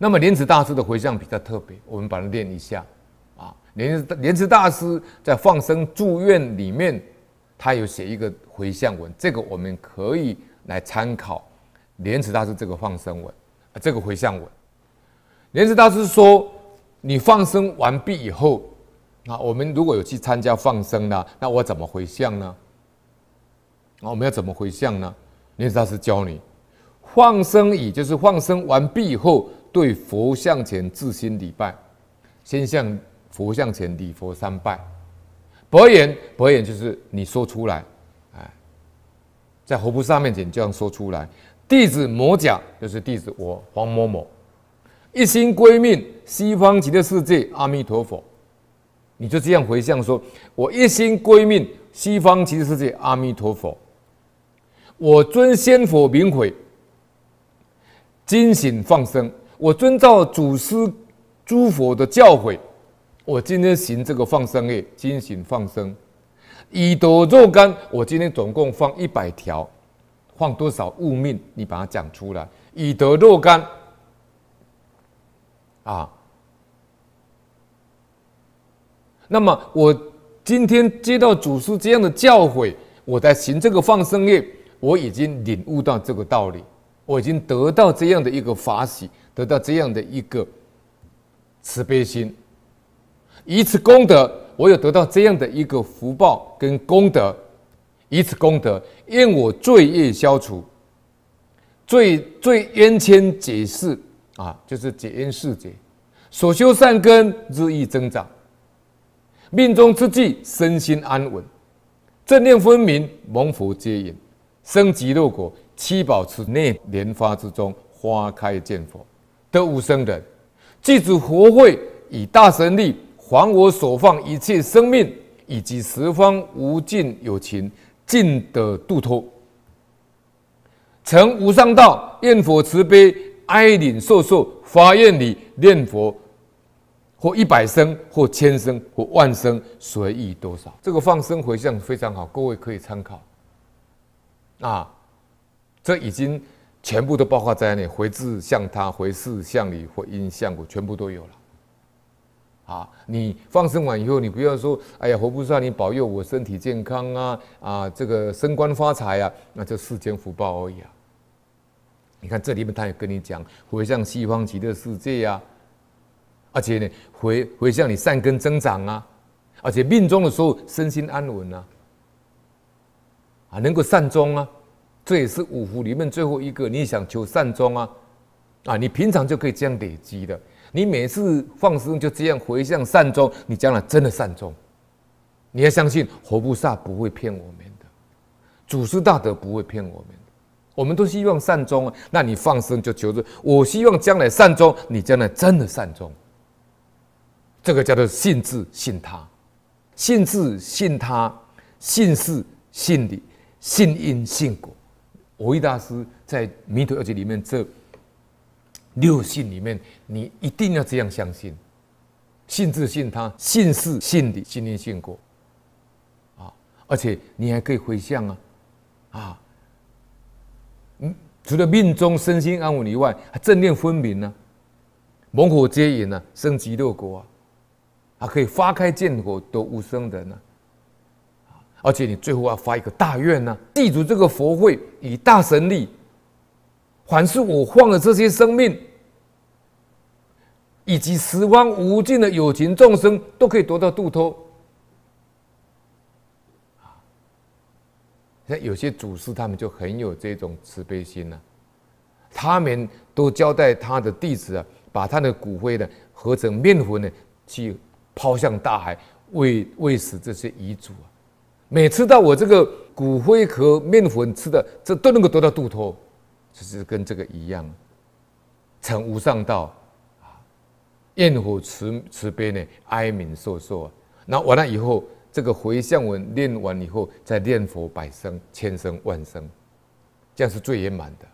那么莲池大师的回向比较特别，我们把它练一下啊。莲莲池大师在放生祝愿里面，他有写一个回向文，这个我们可以来参考莲池大师这个放生文啊，这个回向文。莲池大师说：“你放生完毕以后，啊，我们如果有去参加放生呢，那我怎么回向呢？啊，我们要怎么回向呢？莲池大师教你，放生已就是放生完毕以后。”对佛像前自心礼拜，先向佛像前礼佛三拜。白言，白言就是你说出来，哎，在佛菩萨面前这样说出来。弟子摩甲，就是弟子我黄某某，一心归命西方极乐世界阿弥陀佛。你就这样回向说：我一心归命西方极乐世界阿弥陀佛。我尊仙佛明诲，精醒放生。我遵照祖师、诸佛的教诲，我今天行这个放生业，今行放生，以得若干。我今天总共放一百条，放多少物命？你把它讲出来。以得若干啊。那么我今天接到祖师这样的教诲，我在行这个放生业，我已经领悟到这个道理，我已经得到这样的一个法喜。得到这样的一个慈悲心，以此功德，我有得到这样的一个福报跟功德，以此功德，愿我罪业消除，罪罪冤亲解释啊，就是解冤释结，所修善根日益增长，命中之际身心安稳，正念分明，蒙佛接引，生极乐国，七宝池内莲花之中，花开见佛。得无生人，记住佛会以大神力还我所放一切生命，以及十方无尽有情，尽得度脱。成无上道，念佛慈悲，哀悯受受，发愿礼念佛，或一百声，或千声，或万声，随意多少。这个放生回向非常好，各位可以参考。啊，这已经。全部都包括在内，回自向他，回事向你，回因向果，全部都有了。啊，你放生完以后，你不要说，哎呀，佛菩萨，你保佑我身体健康啊，啊，这个升官发财啊，那就世间福报而已啊。你看这里面，他也跟你讲，回向西方极乐世界呀，而且呢，回回向你善根增长啊，而且命终的时候身心安稳啊，啊，能够善终啊。这也是五福里面最后一个。你想求善终啊，啊，你平常就可以这样累积的。你每次放生就这样回向善终，你将来真的善终。你要相信活菩萨不会骗我们的，祖师大德不会骗我们的。我们都希望善终啊，那你放生就求着，我希望将来善终，你将来真的善终。这个叫做信自信他，信自信他，信事信理，信因信果。蕅益大师在《弥陀要解》里面这六信里面，你一定要这样相信：信自信他，信事信理，信念信果。啊，而且你还可以回向啊，啊，嗯，除了命中身心安稳以外，还正念分明呢、啊，蒙佛接引呢，生极乐国啊，还可以花开见佛，得无生人呢、啊。而且你最后要发一个大愿呢、啊，记住这个佛会以大神力，凡是我放的这些生命，以及十方无尽的有情众生，都可以得到度脱。像有些祖师他们就很有这种慈悲心呢、他们都交代他的弟子啊，把他的骨灰呢合成面粉呢，去抛向大海，喂喂食这些遗族啊。每吃到我这个骨灰和面粉吃的，这都能够得到度脱，就是跟这个一样，成无上道啊！焰火慈慈悲呢，哀悯受受啊！那完了以后，这个回向文念完以后，再念佛百声、千声、万声，这样是最圆满的。